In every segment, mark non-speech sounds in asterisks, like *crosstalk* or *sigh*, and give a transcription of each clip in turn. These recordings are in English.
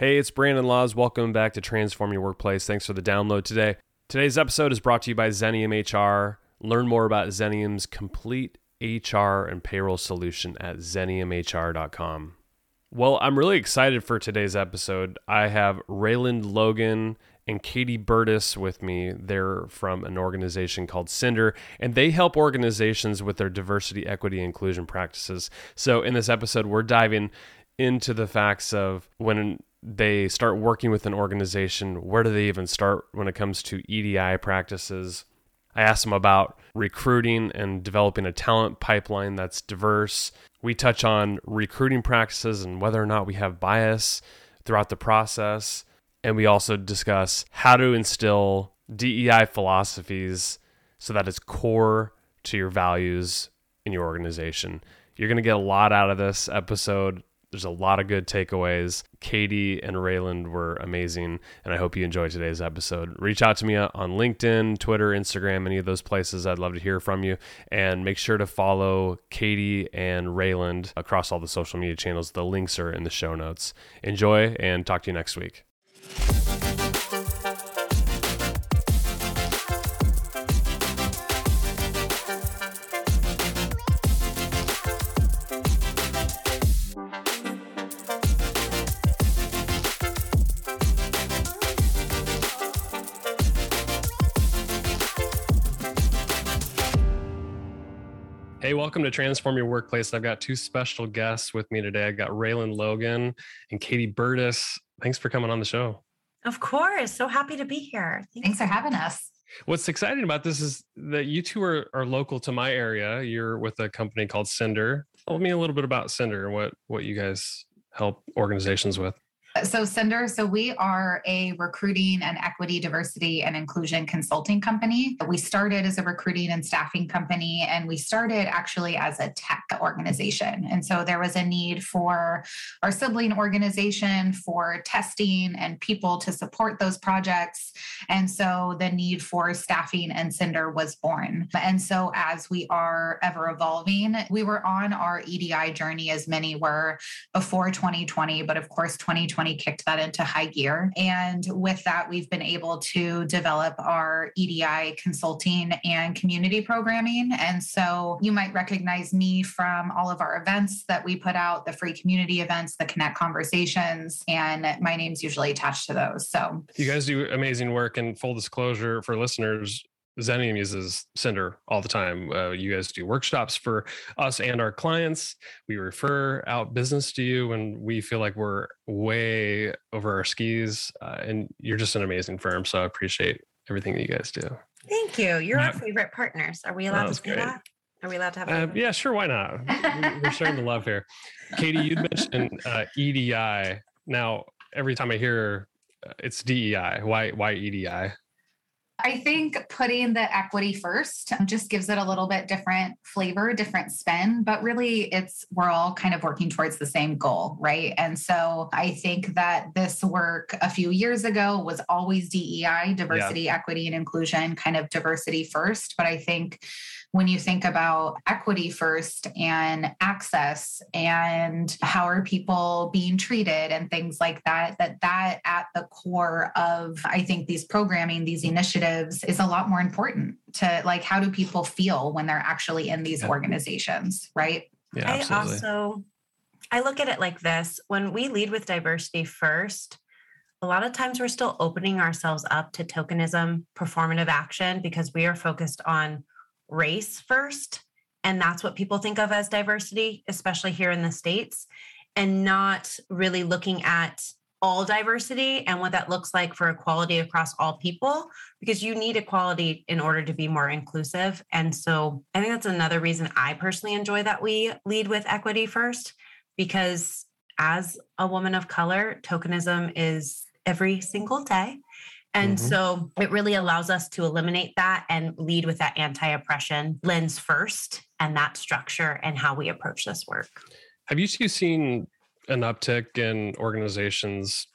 Hey, it's Brandon Laws. Welcome back to Transform Your Workplace. Thanks for the download today. Today's episode is brought to you by Xenium HR. Learn more about Xenium's complete HR and payroll solution at xeniumhr.com. Well, I'm really excited for today's episode. I have Rayland Logan and Katie Burtis with me. They're from an organization called Cinder, and they help organizations with their diversity, equity, inclusion practices. So, in this episode, we're diving into the facts of when they start working with an organization, where do they even start when it comes to EDI practices? I asked them about recruiting and developing a talent pipeline that's diverse. We touch on recruiting practices and whether or not we have bias throughout the process. And we also discuss how to instill DEI philosophies so that it's core to your values in your organization. You're going to get a lot out of this episode. There's a lot of good takeaways. Katie and Rayland were amazing, and I hope you enjoyed today's episode. Reach out to me on LinkedIn, Twitter, Instagram, any of those places. I'd love to hear from you. And make sure to follow Katie and Rayland across all the social media channels. The links are in the show notes. Enjoy and talk to you next week. Welcome to Transform Your Workplace. I've got two special guests with me today. I've got Raylan Logan and Katie Burtis. Thanks for coming on the show. Of course. So happy to be here. Thanks, Thanks for having us. What's exciting about this is that you two are, are local to my area. You're with a company called Cinder. Tell me a little bit about Cinder and what, what you guys help organizations with. So, Cinder, so we are a recruiting and equity, diversity, and inclusion consulting company. We started as a recruiting and staffing company, and we started actually as a tech organization. And so there was a need for our sibling organization for testing and people to support those projects. And so the need for staffing and Cinder was born. And so as we are ever evolving, we were on our EDI journey as many were before 2020, but of course, 2020 2020 kicked that into high gear. And with that, we've been able to develop our EDI consulting and community programming. And so you might recognize me from all of our events that we put out, the free community events, the Connect conversations, and my name's usually attached to those. So you guys do amazing work. And full disclosure for listeners, Xenium uses Cinder all the time. Uh, you guys do workshops for us and our clients. We refer out business to you when we feel like we're way over our skis. Uh, and you're just an amazing firm. So I appreciate everything that you guys do. Thank you. You're our favorite partners. Are we allowed to say that? Are we allowed to have? Uh, yeah, sure. Why not? We're sharing the love here. Katie, you mentioned uh, EDI. Now, every time I hear uh, it's DEI, why why EDI? I think putting the equity first um, just gives it a little bit different flavor, different spin, but really it's we're all kind of working towards the same goal, right? And so I think that this work a few years ago was always DEI, diversity, yeah. equity, and inclusion, kind of diversity first. But I think when you think about equity first and access and how are people being treated and things like that that that at the core of i think these programming these initiatives is a lot more important to like how do people feel when they're actually in these yeah. organizations right? Yeah, i also i look at it like this. When we lead with diversity first a lot of times we're still opening ourselves up to tokenism, performative action, because we are focused on race first. And that's what people think of as diversity, especially here in the States, and not really looking at all diversity and what that looks like for equality across all people, because you need equality in order to be more inclusive. And so I think that's another reason I personally enjoy that we lead with equity first, because as a woman of color, tokenism is every single day. And mm-hmm. so it really allows us to eliminate that and lead with that anti oppression lens first and that structure and how we approach this work. Have you seen an uptick in organizations,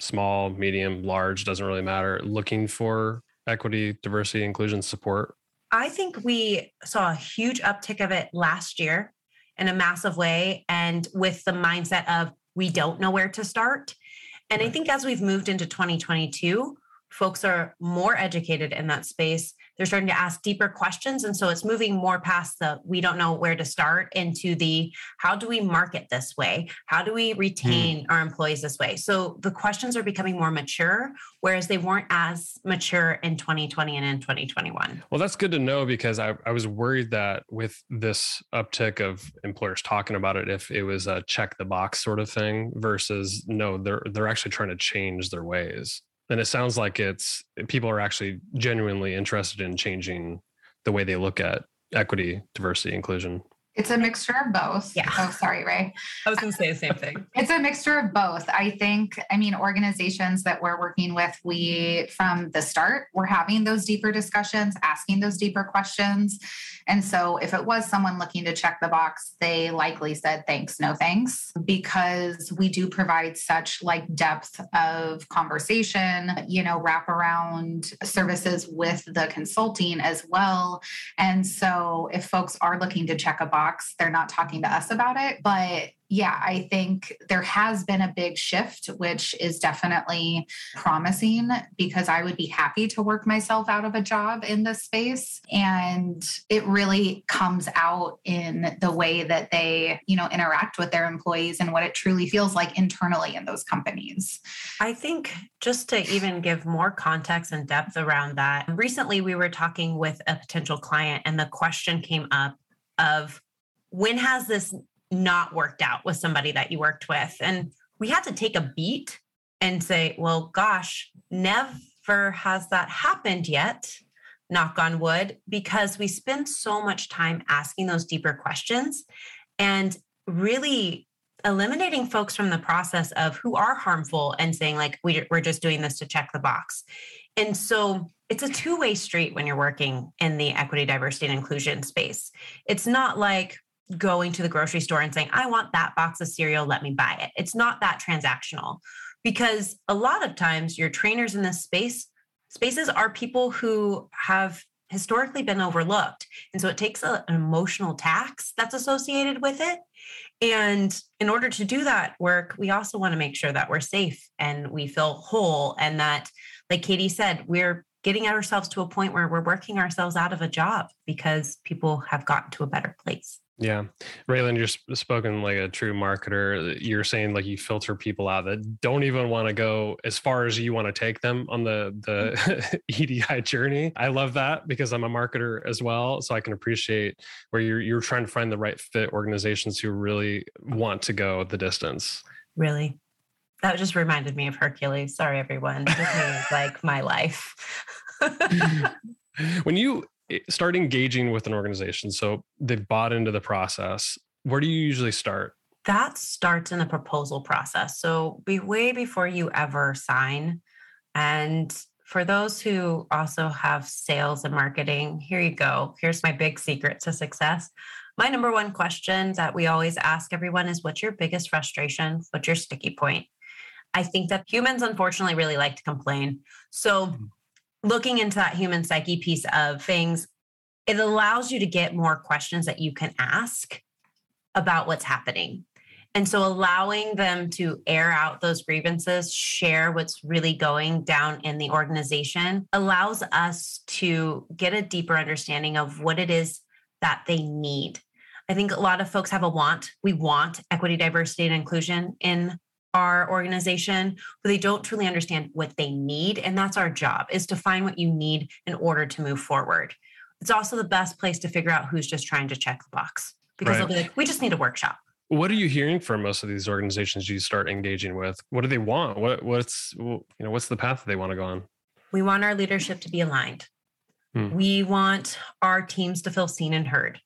small, medium, large, doesn't really matter, looking for equity, diversity, inclusion support? I think we saw a huge uptick of it last year in a massive way. And with the mindset of we don't know where to start And I think as we've moved into 2022, folks are more educated in that space. They're starting to ask deeper questions and so it's moving more past the we don't know where to start into the how do we market this way? How do we retain mm. our employees this way? So the questions are becoming more mature whereas they weren't as mature in 2020 and in 2021 well that's good to know because i, I was worried that with this uptick of employers talking about it if it was a check the box sort of thing versus no they're they're actually trying to change their ways and it sounds like it's people are actually genuinely interested in changing the way they look at equity diversity inclusion it's a mixture of both. Yeah. Oh, sorry, Ray. I was going to say the same thing. it's a mixture of both. I think, I mean, organizations that we're working with, we, from the start, we're having those deeper discussions, asking those deeper questions. And so if it was someone looking to check the box, they likely said thanks, no thanks, because we do provide such like depth of conversation, you know, wraparound services with the consulting as well. And so if folks are looking to check a box. They're not talking to us about it. But yeah, I think there has been a big shift, which is definitely promising because I would be happy to work myself out of a job in this space. And it really comes out in the way that they, you know, interact with their employees and what it truly feels like internally in those companies. I think just to even give more context and depth around that, recently we were talking with a potential client and the question came up of when has this not worked out with somebody that you worked with? And we had to take a beat and say, well, gosh, never has that happened yet, knock on wood, because we spend so much time asking those deeper questions and really eliminating folks from the process of who are harmful and saying, like, we're just doing this to check the box. And so it's a two way street when you're working in the equity, diversity, and inclusion space. It's not like, going to the grocery store and saying, I want that box of cereal, let me buy it. It's not that transactional because a lot of times your trainers in this space spaces are people who have historically been overlooked. And so it takes a, an emotional tax that's associated with it. And in order to do that work, we also want to make sure that we're safe and we feel whole and that, like Katie said, we're getting ourselves to a point where we're working ourselves out of a job because people have gotten to a better place. Yeah. Raylan, you're spoken like a true marketer. You're saying like you filter people out that don't even want to go as far as you want to take them on the, hmm. the *laughs* EDI journey. I love that because I'm a marketer as well. So I can appreciate where you're, you're trying to find the right fit organizations who really want to go the distance. Really? That just reminded me of Hercules. Sorry, everyone. Disney is like my life. *laughs* *laughs* when you start engaging with an organization. So they've bought into the process. Where do you usually start? That starts in the proposal process. So be way before you ever sign. And for those who also have sales and marketing here you go. Here's my big secret to success. My number one question that we always ask everyone is what's your biggest frustration? What's your sticky point? I think that humans unfortunately really like to complain. So mm-hmm looking into that human psyche piece of things, it allows you to get more questions that you can ask about what's happening. And so allowing them to air out those grievances, share what's really going down in the organization allows us to get a deeper understanding of what it is that they need. I think a lot of folks have a want. We want equity, diversity, and inclusion in our organization, but they don't truly understand what they need. And that's our job is to find what you need in order to move forward. It's also the best place to figure out who's just trying to check the box because right. they'll be like, we just need a workshop. What are you hearing from most of these organizations you start engaging with? What do they want? What what's you know what's the path they want to go on? We want our leadership to be aligned. Hmm. We want our teams to feel seen and heard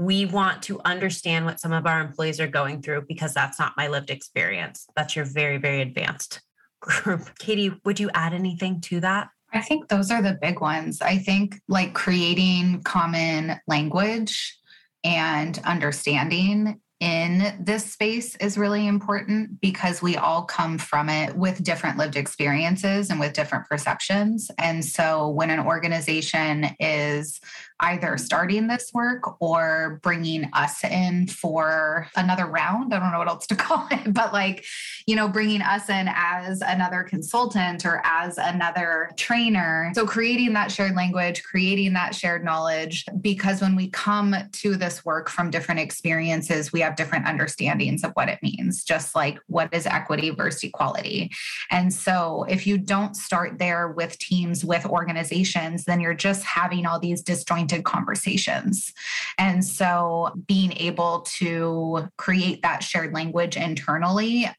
we want to understand what some of our employees are going through because that's not my lived experience. That's your very, very advanced *laughs* group. Katie, would you add anything to that? I think those are the big ones. I think like creating common language and understanding in this space is really important because we all come from it with different lived experiences and with different perceptions. And so when an organization is either starting this work or bringing us in for another round. I don't know what else to *laughs* call it, but like, you know, bringing us in as another consultant or as another trainer. So creating that shared language, creating that shared knowledge, because when we come to this work from different experiences, we have different understandings of what it means, just like what is equity versus equality. And so if you don't start there with teams, with organizations, then you're just having all these disjointed conversations. And so being able to create that shared language internally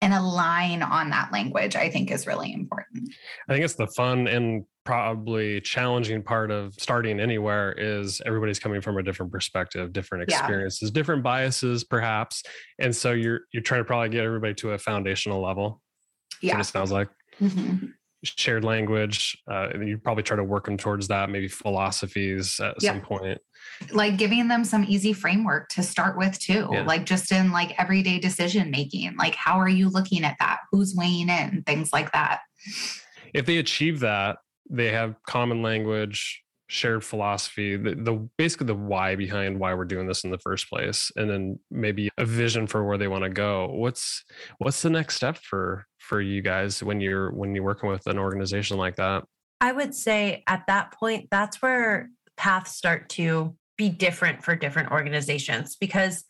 and align on that language, I think is really important. I think it's the fun and probably challenging part of starting anywhere is everybody's coming from a different perspective different experiences yeah. different biases perhaps and so you're you're trying to probably get everybody to a foundational level yeah it sounds like mm-hmm shared language uh, you probably try to work them towards that maybe philosophies at yep. some point like giving them some easy framework to start with too yeah. like just in like everyday decision making like how are you looking at that who's weighing in things like that if they achieve that they have common language shared philosophy the, the basically the why behind why we're doing this in the first place and then maybe a vision for where they want to go. What's what's the next step for for you guys when you're when you're working with an organization like that? I would say at that point that's where paths start to be different for different organizations because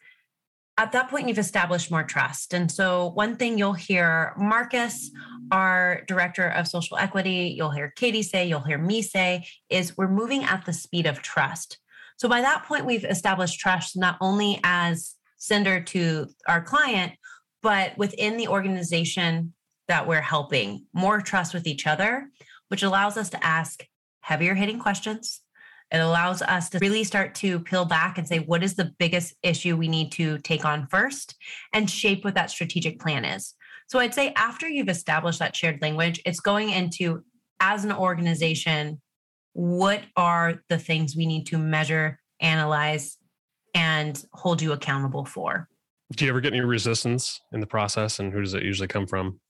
at that point you've established more trust. And so one thing you'll hear marcus our director of social equity you'll hear katie say you'll hear me say is we're moving at the speed of trust. So by that point we've established trust not only as Cinder to our client but within the organization that we're helping. More trust with each other which allows us to ask heavier hitting questions it allows us to really start to peel back and say, what is the biggest issue we need to take on first and shape what that strategic plan is. So I'd say after you've established that shared language, it's going into as an organization, what are the things we need to measure, analyze, and hold you accountable for? Do you ever get any resistance in the process and who does it usually come from?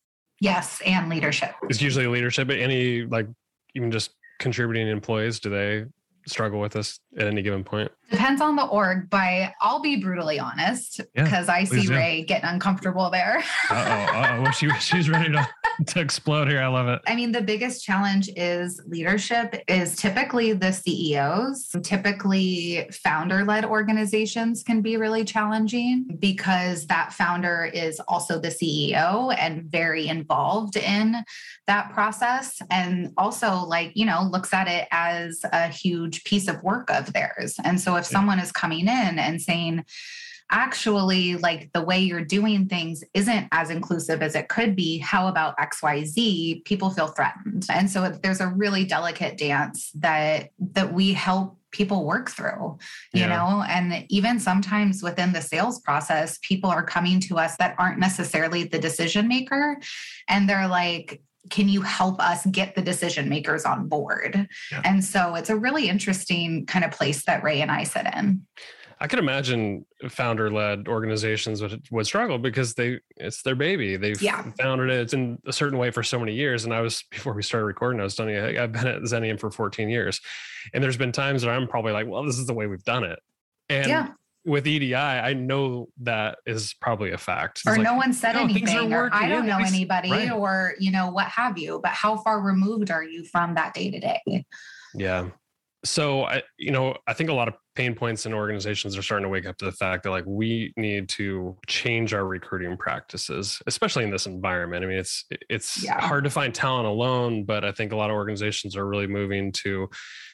Yes, and leadership. It's usually leadership. but Any like even just contributing employees, do they struggle with this at any given point? Depends on the org, but I'll be brutally honest because yeah, I see do. Ray getting uncomfortable there. uh oh, she, she's ready to, *laughs* to explode here. I love it. I mean, the biggest challenge is leadership is typically the CEOs. Typically, founder led organizations can be really challenging because that founder is also the CEO and very involved in that process. And also, like, you know, looks at it as a huge piece of work of theirs. And so if someone is coming in and saying, actually like the way you're doing things isn't as inclusive as it could be how about xyz people feel threatened and so there's a really delicate dance that that we help people work through you yeah. know and even sometimes within the sales process people are coming to us that aren't necessarily the decision maker and they're like can you help us get the decision makers on board? Yeah. And so it's a really interesting kind of place that Ray and I sit in. I could imagine founder-led organizations would, would struggle because they it's their baby. They've yeah. founded it. It's in a certain way for so many years. And I was *laughs* before we started recording, I was telling you I've been at Xenium for 14 years, and there's been times that I'm probably like, well, this is the way we've done it. And yeah with EDI, I know that is probably a fact. It's or like, no one said no, anything, or I don't know anybody, right. or you know what have you. But how far removed are you from that day to day? Yeah, so I, you know, I think a lot of pain points in organizations are starting to wake up to the fact that like we need to change our recruiting practices, especially in this environment. I mean, it's it's yeah. hard to find talent alone, but I think a lot of organizations are really moving to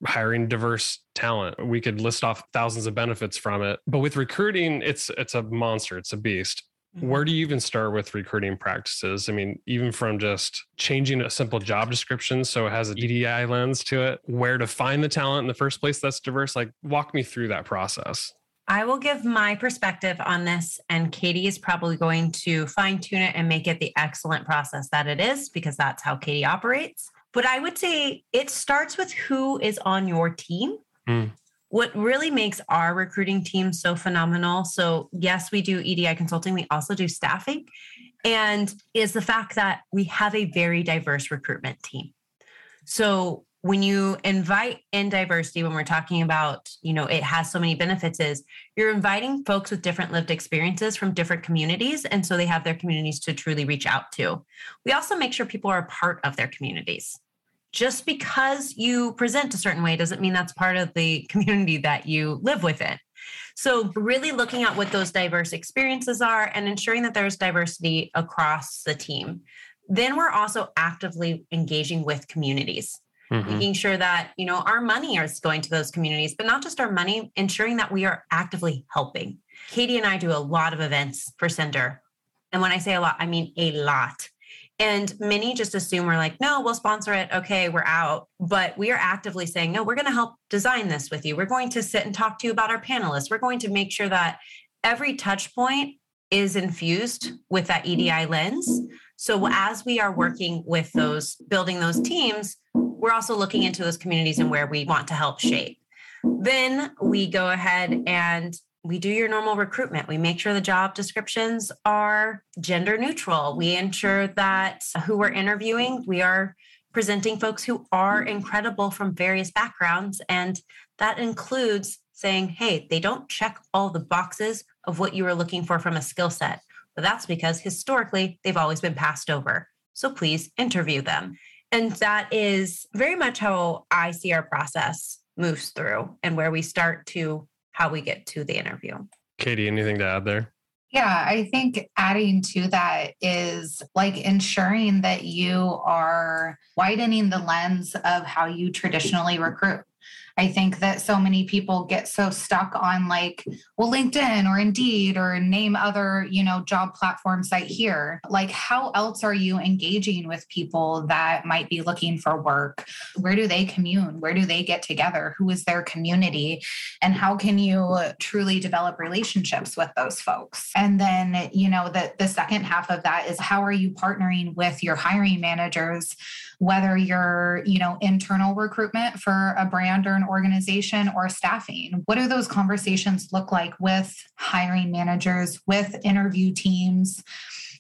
hiring diverse talent. We could list off thousands of benefits from it, but with recruiting, it's it's a monster, it's a beast. Where mm-hmm. do you even start with recruiting practices? I mean, even from just changing a simple job description so it has an EDI lens to it, where to find the talent in the first place that's diverse? Like, walk me through that process. I will give my perspective on this, and Katie is probably going to fine tune it and make it the excellent process that it is because that's how Katie operates. But I would say it starts with who is on your team. Mm what really makes our recruiting team so phenomenal so yes we do edi consulting we also do staffing and is the fact that we have a very diverse recruitment team. So when you invite in diversity when we're talking about you know it has so many benefits is you're inviting folks with different lived experiences from different communities and so they have their communities to truly reach out to. We also make sure people are a part of their communities just because you present a certain way doesn't mean that's part of the community that you live within. So, really looking at what those diverse experiences are and ensuring that there's diversity across the team. Then we're also actively engaging with communities. Mm-hmm. Making sure that you know our money is going to those communities, but not just our money, ensuring that we are actively helping. Katie and I do a lot of events for Cinder. And when I say a lot, I mean a lot. And many just assume we're like, no, we'll sponsor it. Okay, we're out. But we are actively saying, no, we're going to help design this with you. We're going to sit and talk to you about our panelists. We're going to make sure that every touch point is infused with that EDI lens. So as we are working with those, building those teams, we're also looking into those communities and where we want to help shape. Then we go ahead and we do your normal recruitment. We make sure the job descriptions are gender neutral. We ensure that who we're interviewing, we are presenting folks who are incredible from various backgrounds. And that includes saying, hey, they don't check all the boxes of what you were looking for from a skill set. But that's because historically they've always been passed over. So please interview them. And that is very much how I see our process moves through and where we start to how we get to the interview. Katie, anything to add there? Yeah, I think adding to that is like ensuring that you are widening the lens of how you traditionally recruit. I think that so many people get so stuck on like, well, LinkedIn or Indeed or name other, you know, job platform site here. Like, how else are you engaging with people that might be looking for work? Where do they commune? Where do they get together? Who is their community? And how can you truly develop relationships with those folks? And then, you know, the, the second half of that is how are you partnering with your hiring managers whether you're, you know, internal recruitment for a brand or an organization or staffing. What do those conversations look like with hiring managers, with interview teams?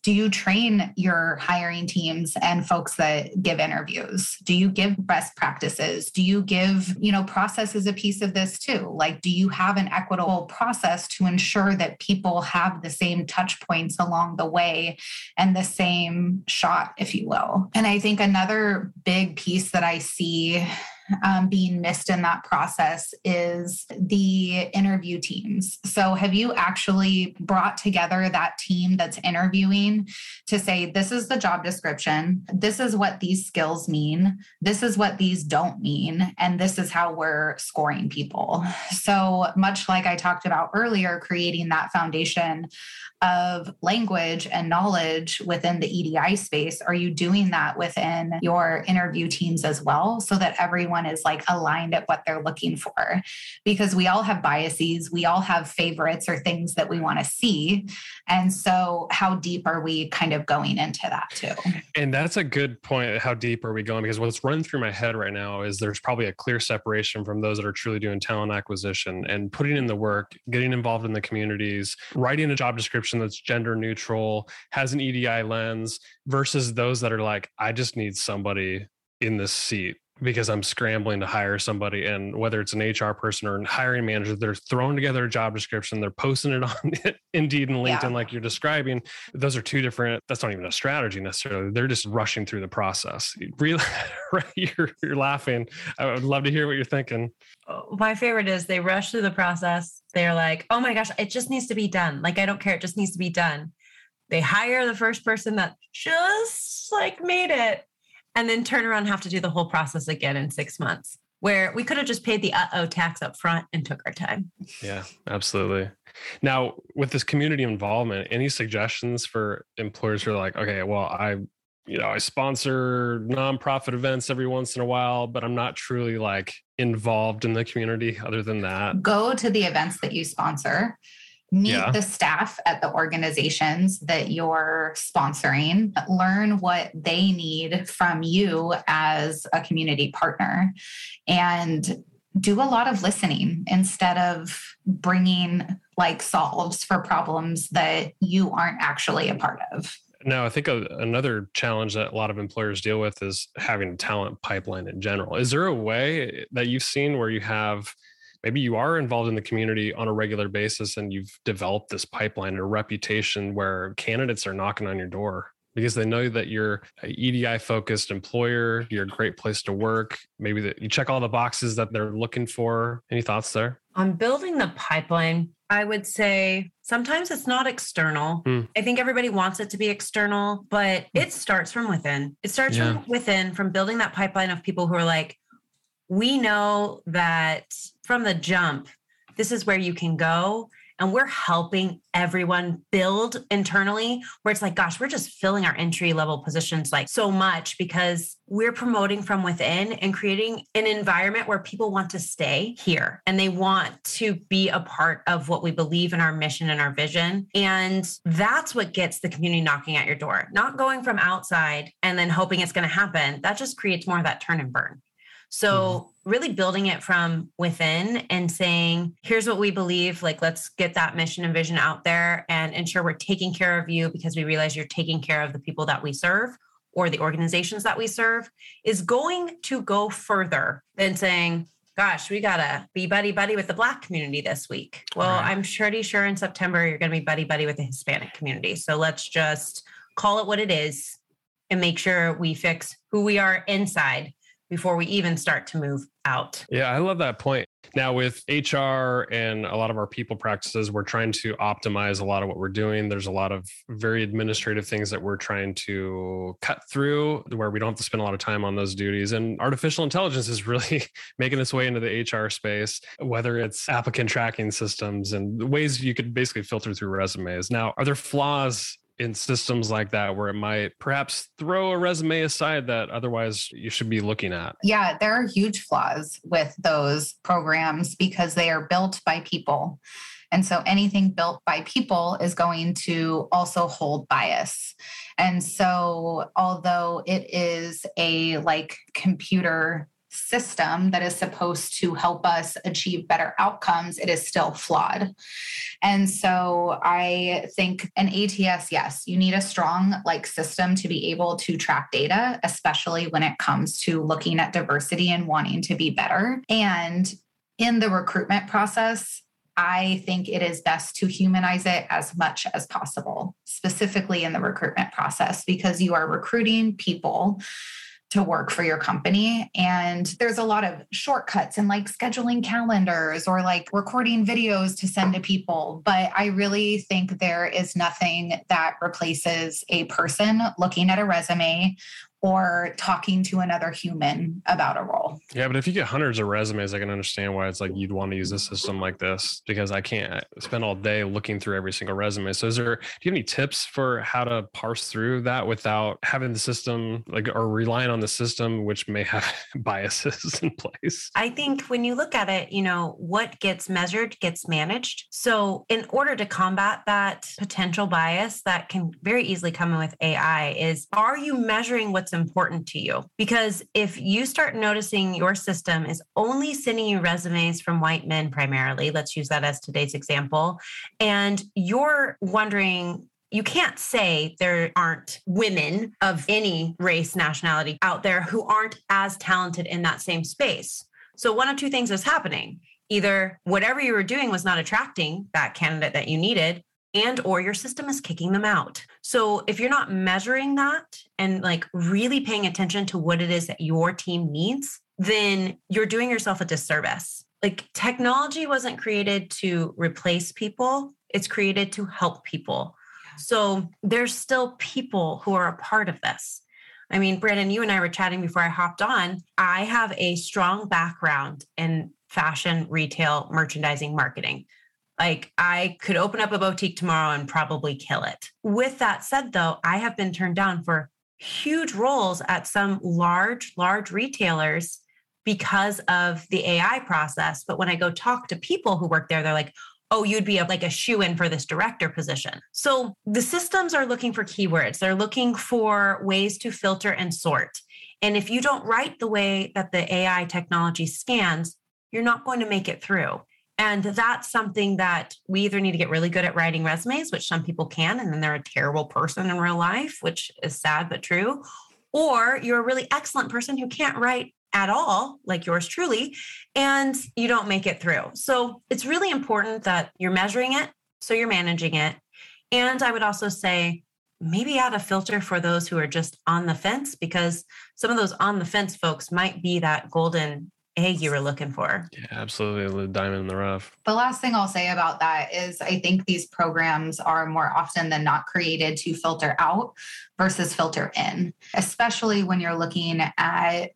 Do you train your hiring teams and folks that give interviews? Do you give best practices? Do you give you know process is a piece of this too? Like do you have an equitable process to ensure that people have the same touch points along the way and the same shot if you will? And i think another big piece that i see um, being missed in that process is the interview teams. So, have you actually brought together that team that's interviewing to say, this is the job description, this is what these skills mean, this is what these don't mean, and this is how we're scoring people? So, much like I talked about earlier, creating that foundation of language and knowledge within the EDI space, are you doing that within your interview teams as well so that everyone is like aligned at what they're looking for? Because we all have biases, we all have favorites or things that we want to see. And so, how deep are we kind of going into that too? And that's a good point. How deep are we going? Because what's running through my head right now is there's probably a clear separation from those that are truly doing talent acquisition and putting in the work, getting involved in the communities, writing a job description that's gender neutral, has an EDI lens versus those that are like, I just need somebody in this seat because I'm scrambling to hire somebody. And whether it's an HR person or a hiring manager, they're throwing together a job description, they're posting it on *laughs* Indeed and LinkedIn, yeah. like you're describing. Those are two different, that's not even a strategy necessarily. They're just rushing through the process. Really, *laughs* right? you're, you're laughing. I would love to hear what you're thinking. Oh, my favorite is they rush through the process. They're like, oh my gosh, it just needs to be done. Like, I don't care. It just needs to be done. They hire the first person that just like made it and then turn around and have to do the whole process again in six months where we could have just paid the uh-oh tax up front and took our time. Yeah, absolutely. Now, with this community involvement, any suggestions for employers who are like, okay, well, I, you know, I sponsor nonprofit events every once in a while, but I'm not truly like involved in the community other than that? Go to the events that you sponsor meet yeah. the staff at the organizations that you're sponsoring, learn what they need from you as a community partner, and do a lot of listening instead of bringing like solves for problems that you aren't actually a part of. Now, I think a, another challenge that a lot of employers deal with is having a talent pipeline in general. Is there a way that you've seen where you have maybe you are involved in the community on a regular basis and you've developed this pipeline, and a reputation where candidates are knocking on your door because they know that you're a EDI focused employer, you're a great place to work, maybe that you check all the boxes that they're looking for. Any thoughts there? On building the pipeline, I would say sometimes it's not external. Hmm. I think everybody wants it to be external, but it starts from within. It starts yeah. from within, from building that pipeline of people who are like, we know that from the jump, this is where you can go. And we're helping everyone build internally where it's like gosh we're just filling our entry level positions like so much because we're promoting from within and creating an environment where people want to stay here and they want to be a part of what we believe in our mission and our vision. And that's what gets the community knocking at your door not going from outside and then hoping it's going to happen. That just creates more of that turn and burn so, mm-hmm. really building it from within and saying, here's what we believe. Like, let's get that mission and vision out there and ensure we're taking care of you because we realize you're taking care of the people that we serve or the organizations that we serve is going to go further than saying, gosh, we got to be buddy buddy with the Black community this week. Well, right. I'm pretty sure in September you're going to be buddy buddy with the Hispanic community. So let's just call it what it is and make sure we fix who we are inside before we even start to move out. Yeah, I love that point. Now, with HR and a lot of our people practices, we're trying to optimize a lot of what we're doing. There's a lot of very administrative things that we're trying to cut through where we don't have to spend a lot of time on those duties. And artificial intelligence is really *laughs* making its way into the HR space, whether it's applicant tracking systems and ways you could basically filter through resumes. Now, are there flaws in systems like that where it might perhaps throw a resume aside that otherwise you should be looking at? Yeah, there are huge flaws with those programs because they are built by people. And so anything built by people is going to also hold bias. And so although it is a like computer system that is supposed to help us achieve better outcomes, it is still flawed. And so I think an ATS, yes, you need a strong like system to be able to track data, especially when it comes to looking at diversity and wanting to be better. And in the recruitment process, I think it is best to humanize it as much as possible, specifically in the recruitment process, because you are recruiting people to work for your company. And there's a lot of shortcuts and like scheduling calendars or like recording videos to send to people. But I really think there is nothing that replaces a person looking at a resume or talking to another human about a role. Yeah, but if you get hundreds of resumes, I can understand why it's like you'd want to use a system like this because I can't spend all day looking through every single resume. So is there do you have any tips for how to parse through that without having the system like or relying on the system which may have *laughs* biases in place? I think when you look at it, you know, what gets measured gets managed. So in order to combat that potential bias that can very easily come in with AI is are you measuring what's important to you. Because if you start noticing your system is only sending you resumes from white men primarily, let's use that as today's example, and you're wondering, you can't say there aren't women of any race, nationality out there who aren't as talented in that same space. So, one of two things is happening. Either whatever you were doing was not attracting that candidate that you needed, and or your system is kicking them out. So if you're not measuring that and like really paying attention to what it is that your team needs, then you're doing yourself a disservice. Like technology wasn't created to replace people, it's created to help people. So there's still people who are a part of this. I mean, Brandon, you and I were chatting before I hopped on. I have a strong background in fashion, retail, merchandising, marketing. Like I could open up a boutique tomorrow and probably kill it. With that said, though, I have been turned down for huge roles at some large, large retailers because of the AI process. But when I go talk to people who work there, they're like, oh, you'd be a, like a shoe in for this director position. So the systems are looking for keywords, they're looking for ways to filter and sort. And if you don't write the way that the AI technology scans, you're not going to make it through. And that's something that we either need to get really good at writing resumes, which some people can, and then they're a terrible person in real life, which is sad but true. Or you're a really excellent person who can't write at all, like yours truly, and you don't make it through. So it's really important that you're measuring it, so you're managing it. And I would also say, maybe add a filter for those who are just on the fence because some of those on the fence folks might be that golden egg you were looking for. Yeah, absolutely. The diamond in the rough. The last thing I'll say about that is I think these programs are more often than not created to filter out versus filter in, especially when you're looking at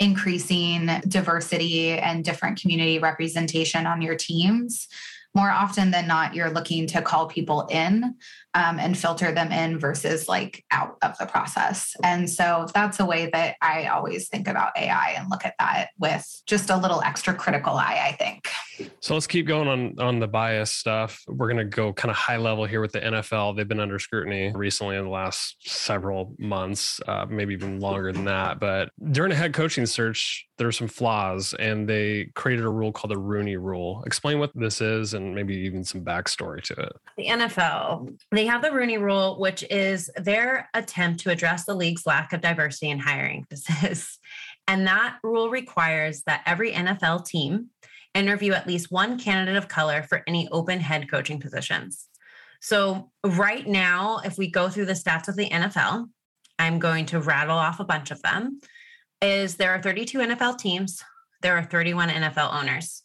increasing diversity and different community representation on your teams more often than not, you're looking to call people in um, and filter them in versus like out of the process. And so that's a way that I always think about AI and look at that with just a little extra critical eye, I think. So let's keep going on on the bias stuff. We're going to go kind of high level here with the NFL. They've been under scrutiny recently in the last several months, uh, maybe even longer than that. But during a head coaching search, there are some flaws, and they created a rule called the Rooney Rule. Explain what this is, and maybe even some backstory to it. The NFL, they have the Rooney Rule, which is their attempt to address the league's lack of diversity in hiring *laughs* practices. And that rule requires that every NFL team interview at least one candidate of color for any open head coaching positions. So, right now, if we go through the stats of the NFL, I'm going to rattle off a bunch of them. Is there are 32 NFL teams, there are 31 NFL owners.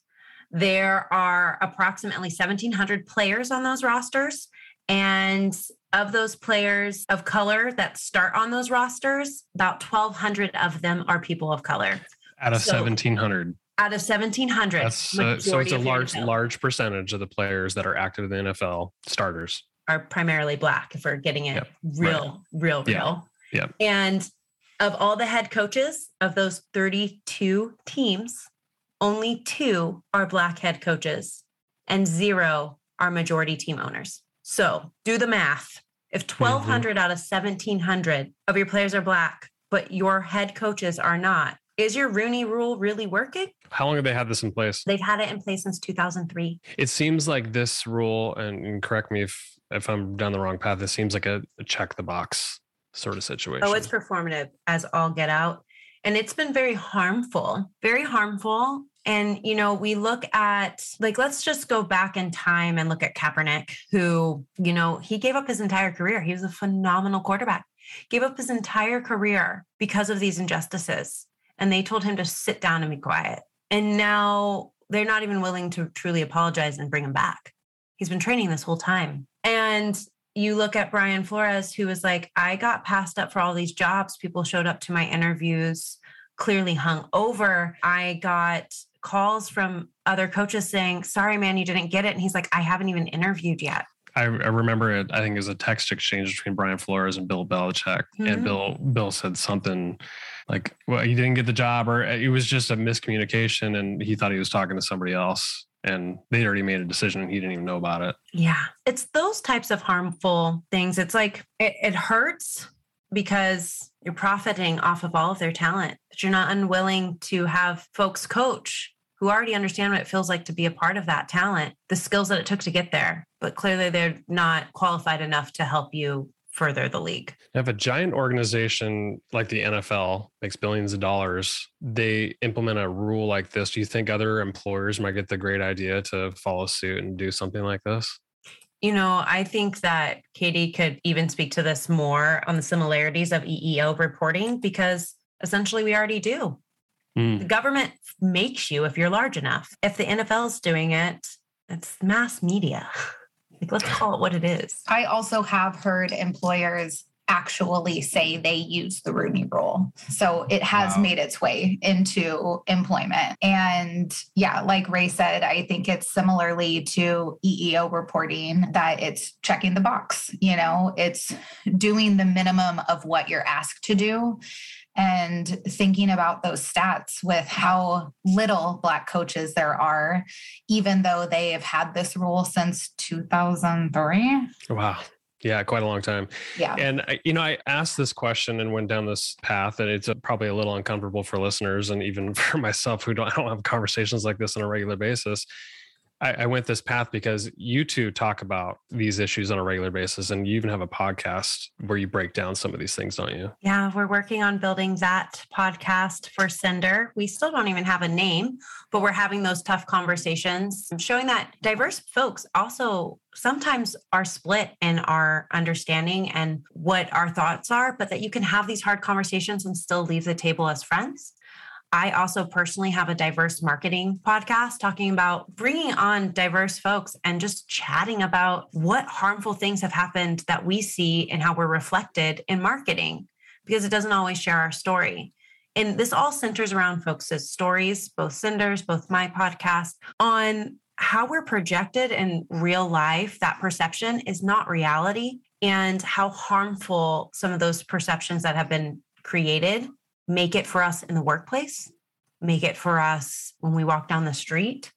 There are approximately 1,700 players on those rosters. And of those players of color that start on those rosters, about 1,200 of them are people of color. Out of so, 1,700 out of 1700 That's, uh, so it's a large large percentage of the players that are active in the nfl starters are primarily black if we're getting it yep. real right. real real yeah. and of all the head coaches of those 32 teams only two are black head coaches and zero are majority team owners so do the math if 1200 mm-hmm. out of 1700 of your players are black but your head coaches are not is your Rooney rule really working? How long have they had this in place? They've had it in place since 2003. It seems like this rule, and, correct me if if I'm down the wrong path. This seems like a, a check the box sort of situation. Oh, it's performative as all get out, and it's been very harmful, very harmful. And you know, we look at like let's just go back in time and look at Kaepernick, who you know he gave up his entire career. He was a phenomenal quarterback. Gave up his entire career because of these injustices and they told him to sit down and be quiet. And now they're not even willing to truly apologize and bring him back. He's been training this whole time. And you look at Brian Flores, who was like, I got passed up for all these jobs. People showed up to my interviews clearly hung over. I got calls from other coaches saying, Sorry, man, you didn't get it. And he's like, I haven't even interviewed yet. I, I remember it. I think it was a text exchange between Brian Flores and Bill Belichick, mm-hmm. and Bill Bill said something like, "Well, he didn't get the job," or it was just a miscommunication, and he thought he was talking to somebody else, and they'd already made a decision, and he didn't even know about it. Yeah, it's those types of harmful things. It's like it, it hurts because you're profiting off of all of their talent, but you're not unwilling to have folks coach who already understand what it feels like to be a part of that talent, the skills that it took to get there. But clearly, they're not qualified enough to help you further the league. If a giant organization like the NFL makes billions of dollars, they implement a rule like this. Do you think other employers might get the great idea to follow suit and do something like this? You know, I think that Katie could even speak to this more on the similarities of EEO reporting because essentially we already do. Mm. The government makes you if you're large enough. If the NFL is doing it, it's mass media. *laughs* like, let's call it what it is. I also have heard employers actually say they use the Rooney rule. So it has wow. made its way into employment. And yeah, like Ray said, I think it's similarly to EEO reporting that it's checking the box, you know, it's doing the minimum of what you're asked to do and thinking about those stats with how little Black coaches there are, even though they have had this rule since 2003. Wow. Yeah, quite a long time. Yeah. And I, you know, I asked this question and went down this path, and it's uh, probably a little uncomfortable for listeners and even *laughs* for myself who don't, I don't have conversations like this on a regular basis. I, I went this path because you two talk about these issues on a regular basis, and you even have a podcast where you break down some of these things, don't you? Yeah, we're working on building that podcast for Cinder. We still don't even have a name, but we're having those tough conversations, showing that diverse folks also sometimes are split in our understanding and what our thoughts are, but that you can have these hard conversations and still leave the table as friends. I also personally have a diverse marketing podcast talking about bringing on diverse folks and just chatting about what harmful things have happened that we see and how we're reflected in marketing because it doesn't always share our story. And this all centers around folks' stories, both Cinder's, both my podcast, on how we're projected in real life. That perception is not reality, and how harmful some of those perceptions that have been created make it for us in the workplace, make it for us when we walk down the street,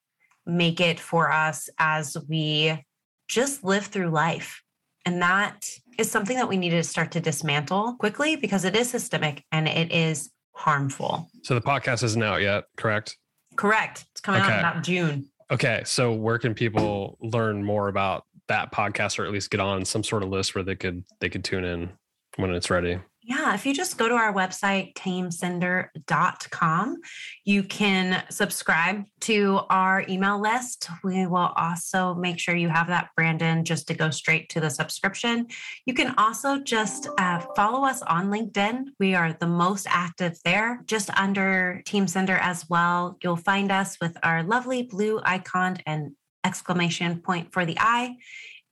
make it for us as we just live through life. And that is something that we need to start to dismantle quickly because it is systemic and it is harmful. So the podcast isn't out yet, correct? Correct. It's coming Okay. out in about June. Okay. So where can people learn more about that podcast or at least get on some sort of list where they could they could tune in when it's ready? Yeah, if you just go to our website, teamcinder.com, you can subscribe to our email list. We will also make sure you have that, Brandon, just to go straight to the subscription. You can also just uh, follow us on LinkedIn. We are the most active there, just under Team Cinder as well. You'll find us with our lovely blue icon and exclamation point for the eye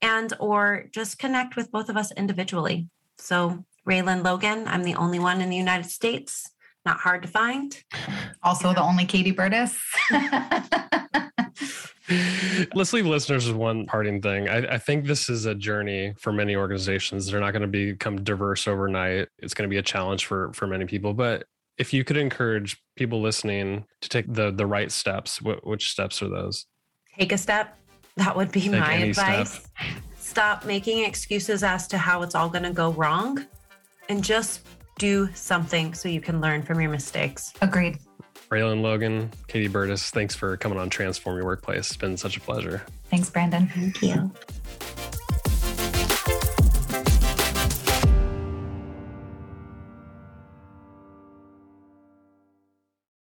and or just connect with both of us individually. So Raylan Logan. I'm the only one in the United States. Not hard to find. Also, the only Katie Burtis. *laughs* Let's leave listeners with one parting thing. I, I think this is a journey for many organizations. They're not going to become diverse overnight. It's going to be a challenge for for many people. But if you could encourage people listening to take the the right steps, what, which steps are those? Take a step. That would be Take my any advice. Stop making excuses as to how it's all going to go wrong and just do something so you can learn from your mistakes. Agreed. Raylan Logan, Katie Burtis, thanks for coming on Transform Your Workplace. It's been such a pleasure. Thanks, Brandon. Thank you.